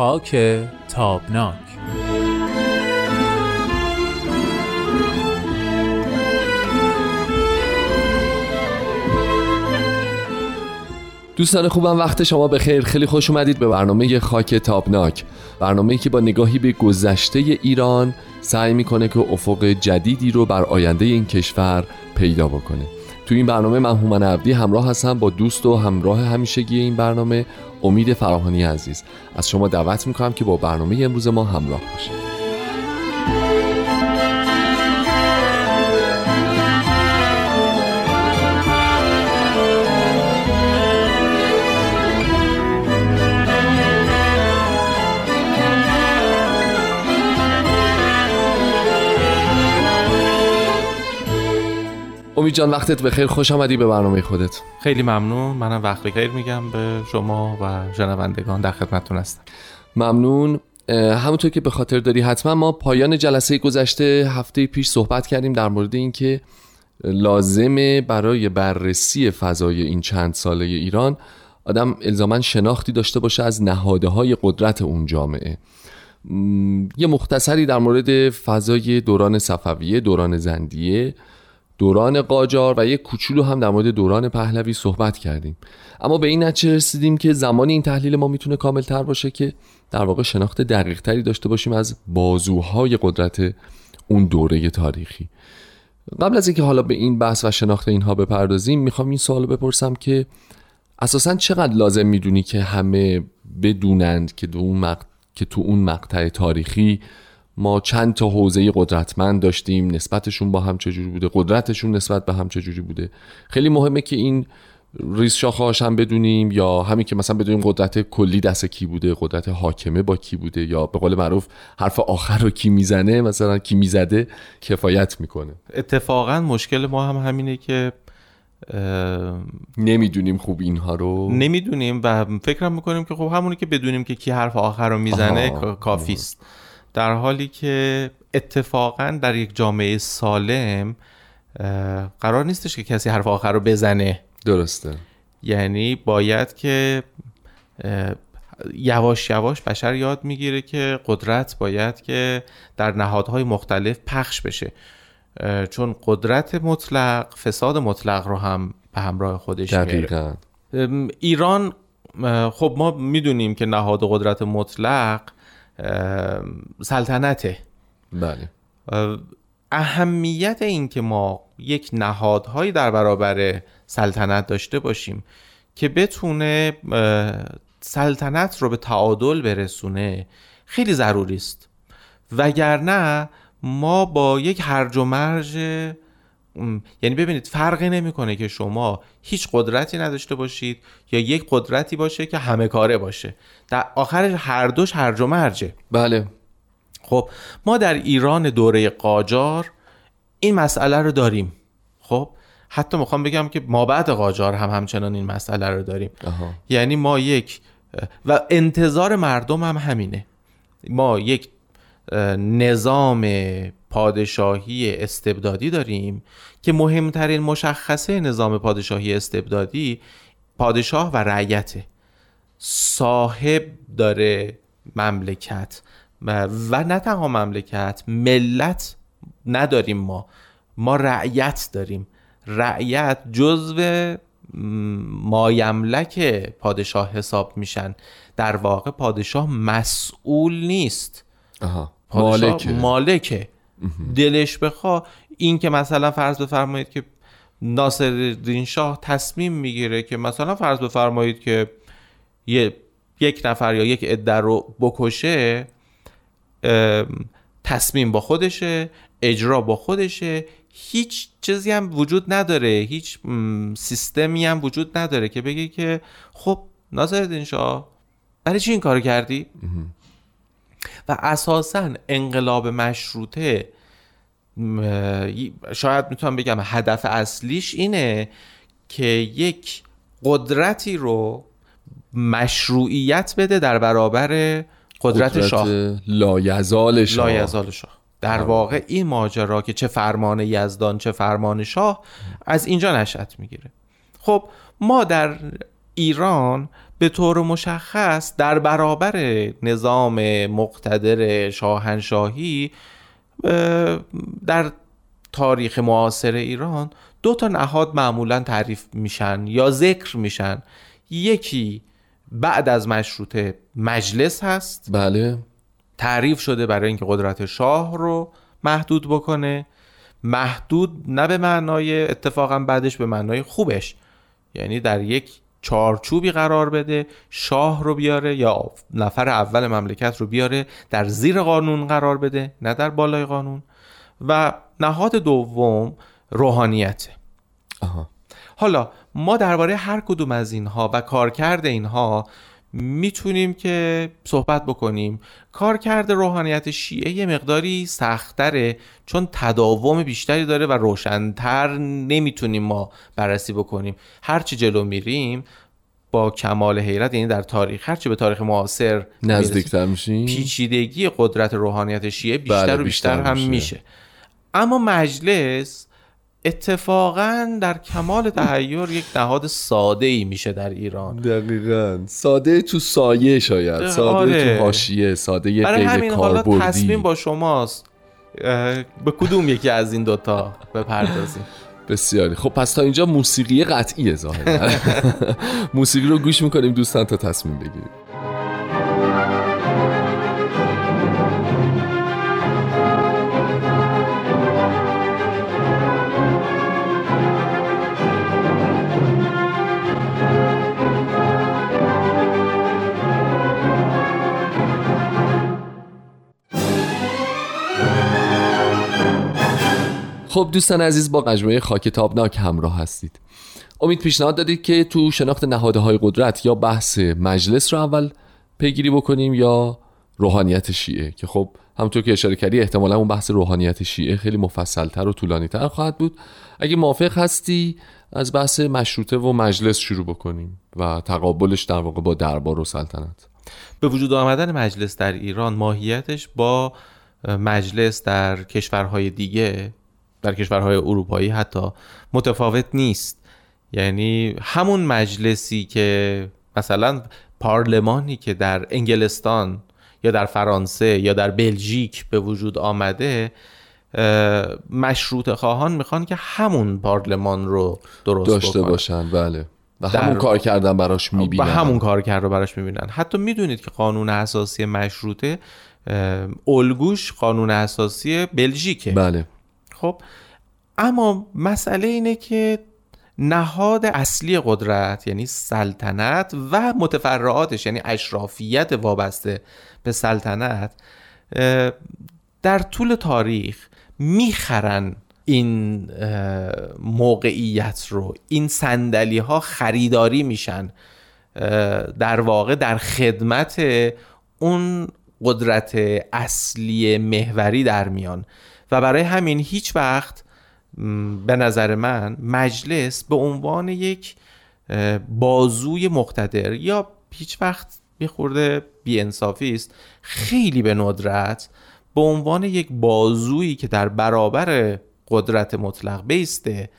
خاک تابناک. دوستان خوبم وقت شما بخیر. خیلی خوش اومدید به برنامه خاک تابناک. برنامه که با نگاهی به گذشته ایران سعی می‌کنه که افق جدیدی رو بر آینده این کشور پیدا بکنه. تو این برنامه من هومن عبدی همراه هستم با دوست و همراه همیشگی این برنامه امید فراهانی عزیز. از شما دعوت می‌کنم که با برنامه امروز ما همراه باشید. امید جان وقتت بخیر. خوش آمدی به برنامه خودت. خیلی ممنون. منم وقت بخیر میگم به شما و شنوندگان در خدمتتون هستم. ممنون. همونطور که به خاطر داری حتما ما پایان جلسه گذشته هفته پیش صحبت کردیم در مورد اینکه لازمه برای بررسی فضای این چند ساله ایران آدم الزاما شناختی داشته باشه از نهاده های قدرت اون جامعه. یه مختصری در مورد فضای دوران صفویه دوران زندیه. دوران قاجار و یک کوچولو هم در مورد دوران پهلوی صحبت کردیم. اما به این نتیجه رسیدیم که زمان این تحلیل ما می‌تونه کامل تر باشه که در واقع شناخت دقیق تری داشته باشیم از بازوهای قدرت اون دوره تاریخی. قبل از اینکه حالا به این بحث و شناخت اینها بپردازیم می‌خوام این سوال بپرسم که اساسا چقدر لازم می‌دونی که همه بدونند که, اون که تو اون مقطع تاریخی ما چند تا حوزه قدرتمند داشتیم نسبتشون با هم چجوری بوده قدرتشون نسبت به هم چجوری بوده. خیلی مهمه که این ریز شاخهاش هم بدونیم یا همین که مثلا بدونیم قدرت کلی دست کی بوده قدرت حاکمه با کی بوده یا به قول معروف حرف آخر رو کی می‌زنه مثلا کی می‌زده کفایت می‌کنه. اتفاقا مشکل ما هم همینه که نمی‌دونیم خوب اینها رو. نمی‌دونیم و فکرم می‌کنیم که خب همونی که بدونیم که کی حرف آخر رو می‌زنه کافی است در حالی که اتفاقا در یک جامعه سالم قرار نیستش که کسی حرف آخر رو بزنه. درسته. یعنی باید که یواش یواش بشر یاد می‌گیره که قدرت باید که در نهادهای مختلف پخش بشه. چون قدرت مطلق فساد مطلق رو هم به همراه خودش میاره ایران خب ما می‌دونیم که نهاد قدرت مطلق سلطنته. بله. اهمیت این که ما یک نهادهایی در برابر سلطنت داشته باشیم که بتونه سلطنت رو به تعادل برسونه خیلی ضروری است. وگرنه ما با یک هرج و مرج یعنی ببینید فرقی نمی‌کنه که شما هیچ قدرتی نداشته باشید یا یک قدرتی باشه که همه کاره باشه. در آخرش هر دوش هرج و مرجه بله. خب ما در ایران دوره قاجار این مسئله رو داریم. خب حتی می‌خوام بگم که ما بعد قاجار هم همچنان این مسئله رو داریم. یعنی ما یک و انتظار مردم هم همینه. ما یک نظام پادشاهی استبدادی داریم که مهمترین مشخصه نظام پادشاهی استبدادی پادشاه و رعیته. صاحب داره مملکت و نه تنها مملکت ملت نداریم ما. ما رعیت داریم. رعیت جزو مایملک پادشاه حساب میشن. در واقع پادشاه مسئول نیست. آها. مالکه, مالکه. دلش بخوا. این که مثلا فرض بفرمایید که ناصر شاه تصمیم می‌گیره که مثلا فرض بفرمایید که یک نفر یا یک عده رو بکشه تصمیم با خودشه اجرا با خودشه. هیچ چیزی هم وجود نداره. هیچ سیستمی هم وجود نداره که بگه که خب ناصر شاه برای چی این کار کردی؟ و اساسا انقلاب مشروطه شاید می‌تونم بگم هدف اصلیش اینه که یک قدرتی رو مشروعیت بده در برابر قدرت, قدرت شاه. لایزال شاه. لایزال شاه. در واقع این ماجرا که چه فرمان یزدان چه فرمان شاه از اینجا نشأت می‌گیره. خب ما در ایران به طور مشخص در برابر نظام مقتدر شاهنشاهی در تاریخ معاصر ایران دو تا نهاد معمولا تعریف میشن یا ذکر میشن. یکی بعد از مشروطه مجلس هست. بله. تعریف شده برای اینکه قدرت شاه رو محدود بکنه. محدود نه به معنای اتفاقا بعدش به معنای خوبش. یعنی در یک چارچوبی قرار بده شاه رو بیاره یا نفر اول مملکت رو بیاره در زیر قانون قرار بده نه در بالای قانون. و نهاد دوم روحانیته. حالا ما درباره هر کدوم از اینها و کارکرد اینها می‌تونیم که صحبت بکنیم. کارکرد روحانیت شیعه یه مقداری سختره چون تداوم بیشتری داره و روشنتر نمی‌تونیم ما بررسی بکنیم. هرچی جلو میریم با کمال حیرت یعنی در تاریخ هرچی به تاریخ معاصر نزدیکتر میشیم. پیچیدگی قدرت روحانیت شیعه بیشتر بله و بیشتر, بیشتر هم میشه. میشه. اما مجلس اتفاقا در کمال تحیر یک نهاد ساده ای میشه در ایران. دقیقا. ساده تو سایه شاید. ساده آره. تو حاشیه ساده یه برای همین حالا تصمیم با شماست. به کدوم یکی از این دوتا بپردازیم؟ بسیاری. خب پس تا اینجا موسیقی قطعیه ظاهرا. موسیقی رو گوش می‌کنیم. دوستان تا تصمیم بگیریم. خب دوستان عزیز با مجموعه خاک تابناک همراه هستید. امید پیشنهاد دادید که تو شناخت نهاده های قدرت یا بحث مجلس رو اول پیگیری بکنیم یا روحانیت شیعه که خب همونطور که اشاره کردی احتمالا اون بحث روحانیت شیعه خیلی مفصلتر و طولانیتر خواهد بود. اگه موافق هستی از بحث مشروطه و مجلس شروع بکنیم و تقابلش در واقع با دربار و سلطنت. به وجود آمدن مجلس در ایران ماهیتش با مجلس در کشورهای دیگه در کشورهای اروپایی حتی متفاوت نیست. یعنی همون مجلسی که مثلا پارلمانی که در انگلستان یا در فرانسه یا در بلژیک به وجود آمده مشروط خواهان می‌خوان که همون پارلمان رو درست داشته باشن بله. و همون کار کردن براش می‌بینن. و همون کار کرد رو براش می‌بینن. حتی می‌دونید که قانون اساسی مشروطه الگوش قانون اساسی بلژیکه. بله. خب اما مسئله اینه که نهاد اصلی قدرت یعنی سلطنت و متفرعاتش یعنی اشرافیت وابسته به سلطنت در طول تاریخ می‌خرن این موقعیت رو. این سندلی ها خریداری میشن در واقع در خدمت اون قدرت اصلی محوری در میان. و برای همین هیچ وقت به نظر من مجلس به عنوان یک بازوی مقتدر یا هیچ وقت یه خورده بیانصافی است خیلی به ندرت به عنوان یک بازویی که در برابر قدرت مطلق بیسته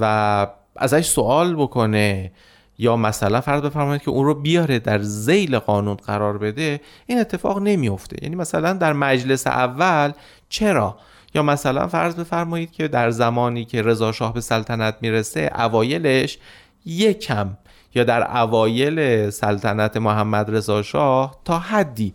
و ازش سوال بکنه یا مثلا فرض بفرمایید که اون رو بیاره در زیل قانون قرار بده این اتفاق نمیفته یعنی مثلا در مجلس اول چرا؟ یا مثلا فرض بفرمایید که در زمانی که رضا شاه به سلطنت می‌رسه اوایلش یکم یا در اوایل سلطنت محمد رضا شاه تا حدی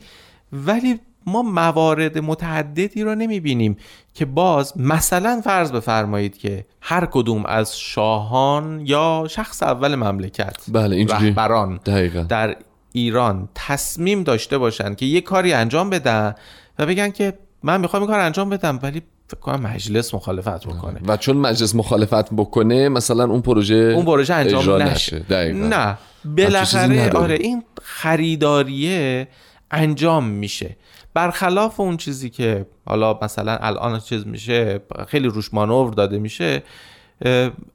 ولی ما موارد متعددی رو نمی‌بینیم که باز مثلا فرض بفرمایید که هر کدوم از شاهان یا شخص اول مملکت بله رهبران. در ایران تصمیم داشته باشن که یه کاری انجام بدن و بگن که من می‌خوام این کار انجام بدم ولی فکر کنم مجلس مخالفت بکنه. و چون مجلس مخالفت بکنه مثلا اون پروژه اون پروژه انجام نشه, نه. بالاخره آره این خریداریه انجام میشه. برخلاف اون چیزی که حالا مثلا الان چیز میشه خیلی روش مانور داده میشه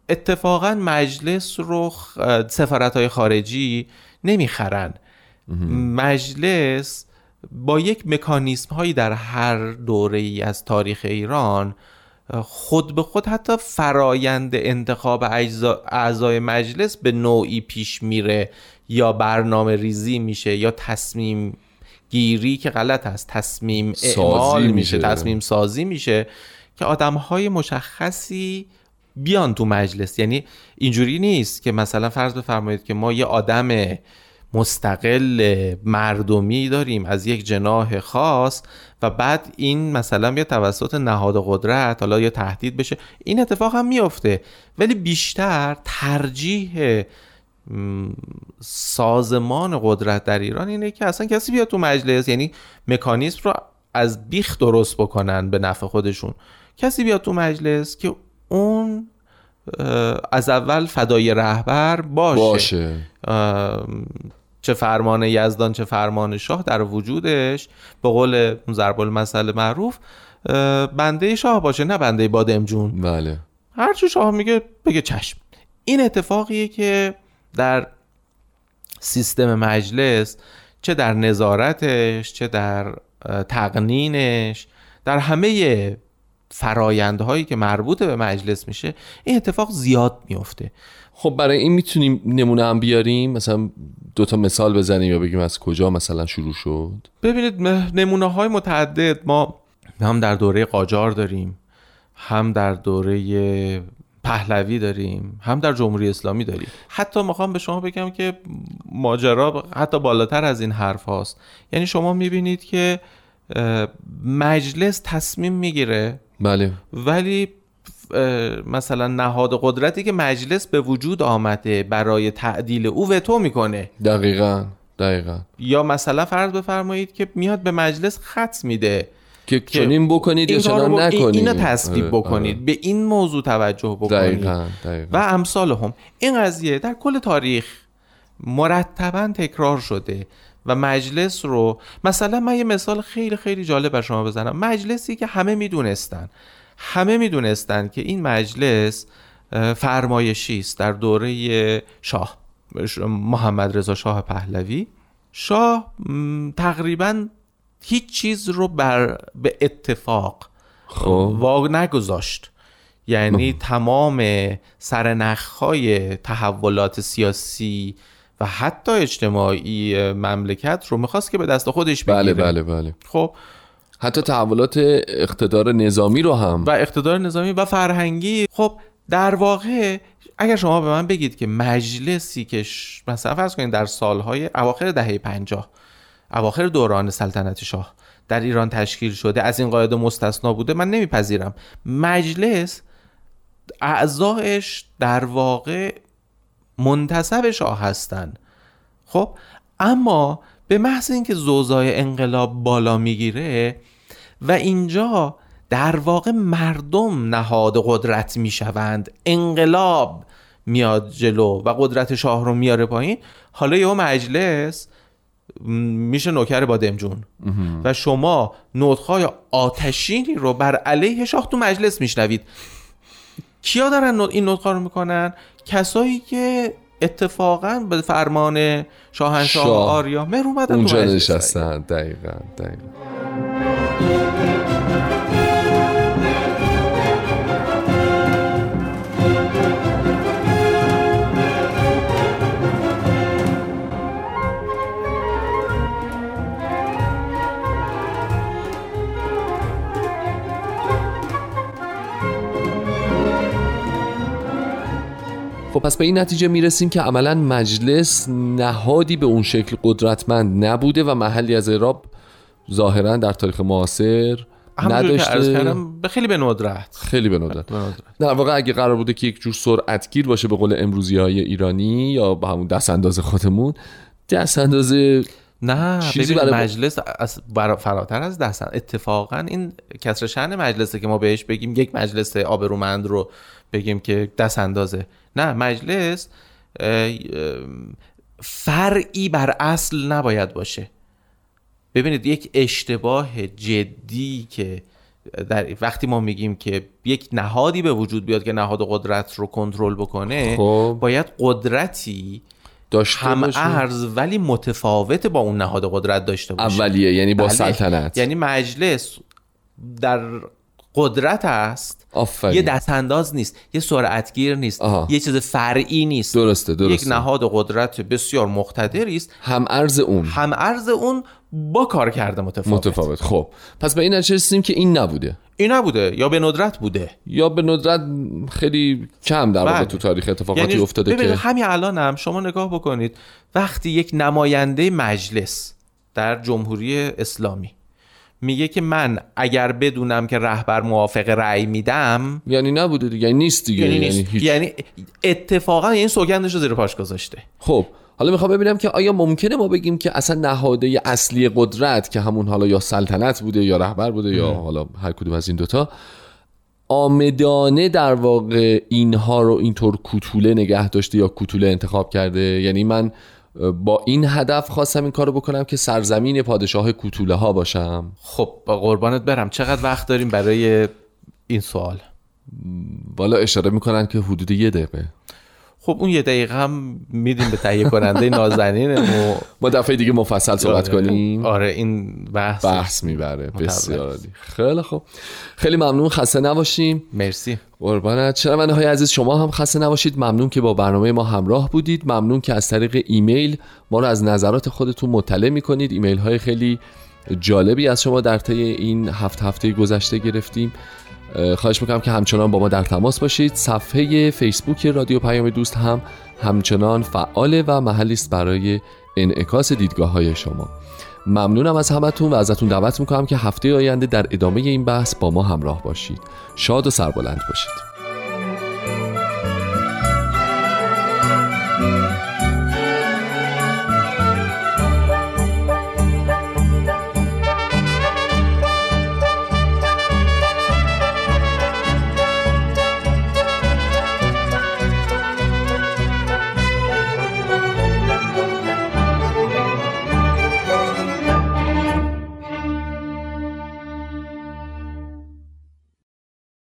اتفاقا مجلس رو سفارت های خارجی نمی‌خرن. مجلس با یک مکانیسم هایی در هر دوره ای از تاریخ ایران خود به خود حتی فرایند انتخاب اعضای مجلس به نوعی پیش میره یا برنامه ریزی میشه یا تصمیم گیری که غلط هست تصمیم اعمال میشه. میشه تصمیم سازی میشه که آدم های مشخصی بیان تو مجلس یعنی اینجوری نیست که مثلا فرض بفرمایید که ما یه آدم مستقل مردمی داریم از یک جناح خاص و بعد این مثلا یا توسط نهاد قدرت حالا یا تهدید بشه این اتفاق هم میافته. ولی بیشتر ترجیح سازمان قدرت در ایران اینه که اصلا کسی بیاد تو مجلس یعنی مکانیزم رو از بیخ درست بکنن به نفع خودشون. کسی بیاد تو مجلس که اون از اول فدای رهبر باشه, باشه. چه فرمان یزدان چه فرمان شاه در وجودش به قول ضرب المثل معروف بنده شاه باشه نه بنده بادم جون بله. هر چی شاه میگه بگه چشم. این اتفاقیه که در سیستم مجلس چه در نظارتش چه در تقنینش در همه فرایندهایی که مربوط به مجلس میشه این اتفاق زیاد میفته خب برای این می‌تونیم نمونه هم بیاریم؟ مثلا دو تا مثال بزنیم یا بگیم از کجا مثلا شروع شد؟ ببینید نمونه های متعدد ما هم در دوره قاجار داریم هم در دوره پهلوی داریم هم در جمهوری اسلامی داریم. حتی می‌خوام به شما بگم که ماجرا حتی بالاتر از این حرف هاست. یعنی شما می‌بینید که مجلس تصمیم می‌گیره بله. ولی مثلا نهاد قدرتی که مجلس به وجود آمده برای تعدیل او وتو می‌کنه. دقیقا دقیقا. یا مثلا فرض بفرمایید که میاد به مجلس خط میده. که چنین بکنید یا چنان نکنید. اینو تصویب آره، بکنید. آره. به این موضوع توجه بکنید. دقیقا. دقیقا. و امثال هم. این قضیه در کل تاریخ مرتبا تکرار شده. و مجلس رو مثلا من یه مثال خیلی خیلی جالب بر شما بزنم. مجلسی که همه می‌دونستن همه می‌دونستن که این مجلس فرمایشی است در دوره شاه محمد رضا شاه پهلوی. شاه تقریبا هیچ چیز رو بر به اتفاق خب. واگ نگذاشت. یعنی تمام سرنخهای تحولات سیاسی و حتی اجتماعی مملکت رو می‌خواست که به دست خودش بگیره. بله بله. بله خب. حتی تحولات اقتدار نظامی رو هم. و اقتدار نظامی و فرهنگی. خب در واقع اگر شما به من بگید که مجلسی که مثلا فرض کنید در سالهای اواخر دهه 50 اواخر دوران سلطنت شاه در ایران تشکیل شده از این قاعده مستثنا بوده من نمیپذیرم. مجلس اعضایش در واقع منتصب شاه هستند خب اما به محض اینکه زوزای انقلاب بالا می‌گیره و اینجا در واقع مردم نهاد قدرت می‌شوند انقلاب میاد جلو و قدرت شاه رو میاره پایین حالا یه مجلس میشه نوکر بادمجون و شما نوتخای آتشینی رو بر علیه شاه تو مجلس میشنوید. کیا دارن این نوتخا رو می‌کنن؟ کسایی که اتفاقا به فرمان شاهنشاه شاه. آریا مهر اومدن اونجا نشستن. دقیقا دقیقا. خب پس به این نتیجه می‌رسیم که عملا مجلس نهادی به اون شکل قدرتمند نبوده و محلی از اعراب ظاهرا در تاریخ معاصر نداشته. به خیلی به ندرت. خیلی به ندرت. در واقع اگه قرار بوده که یک جور سرعتگیر باشه به قول امروزی های ایرانی یا به همون دست انداز خودمون دست اندازه نه چیزی برای مجلس از فراتر از دست اتفاقا این کسر شن مجلسه که ما بهش بگیم یک مجلس آبرومند رو بگیم که دست اندازه. نه مجلس فرعی بر اصل نباید باشه. ببینید یک اشتباه جدی که در وقتی ما میگیم که یک نهادی به وجود بیاد که نهاد قدرت رو کنترل بکنه خب. باید قدرتی داشته هم ارز ولی متفاوت با اون نهاد قدرت داشته باشه. اولیه یعنی با بله. سلطنت. یعنی مجلس در قدرت است. آفرین. یه دست انداز نیست یه سرعتگیر نیست آها. یه چیز فرعی نیست. درسته درسته. یک نهاد قدرت بسیار مقتدری است. هم ارز اون. هم ارز اون با کار کرده متفاوت. متفاوت. خب. پس به این نتیجه رسیدیم که این نبوده. این نبوده یا به ندرت بوده؟ یا به ندرت خیلی کم در واقع بله. تو تاریخ اتفاقاتی یعنی افتاده که همین الان هم شما نگاه بکنید وقتی یک نماینده مجلس در جمهوری اسلامی میگه که من اگر بدونم که رهبر موافق رأی میدم یعنی نبوده دیگه یعنی نیست دیگه یعنی یعنی, نیست. هیچ. یعنی اتفاقا این سوگندش رو زیر پاش گذاشته. خب حالا می‌خوام ببینم که آیا ممکنه ما بگیم که اصلا نهاده اصلی قدرت که همون حالا یا سلطنت بوده یا رهبر بوده یا حالا هر کدوم از این دوتا آمدانه در واقع اینها رو اینطور کوتوله نگه داشته یا کوتوله انتخاب کرده؟ یعنی من با این هدف خواستم این کارو بکنم که سرزمین پادشاه کوتوله ها باشم. خب با قربانت برم. چقدر وقت داریم برای این سوال؟ والا اشاره می‌کنن که حدود یه دقیقه. خب اون یه دقیقه هم میدیم به تهیه کننده نازنین و ما دفعه دیگه مفصل صحبت کنیم. آره این بحث. بحث می‌بره. بسیار خیلی خوب. خیلی ممنون. خسته نباشیم. مرسی. قربانت. شنونده های عزیز شما هم خسته نباشید. ممنون که با برنامه ما همراه بودید. ممنون که از طریق ایمیل ما رو از نظرات خودتون مطلع می‌کنید. ایمیل های خیلی جالبی از شما در طی این هفت هفته گذشته گرفتیم. خواهش می‌کنم که همچنان با ما در تماس باشید. صفحه فیسبوک رادیو پیام دوست هم همچنان فعاله و محلی است برای انعکاس دیدگاه های شما. ممنونم از همتون و ازتون دعوت می‌کنم که هفته آینده در ادامه این بحث با ما همراه باشید. شاد و سربلند باشید.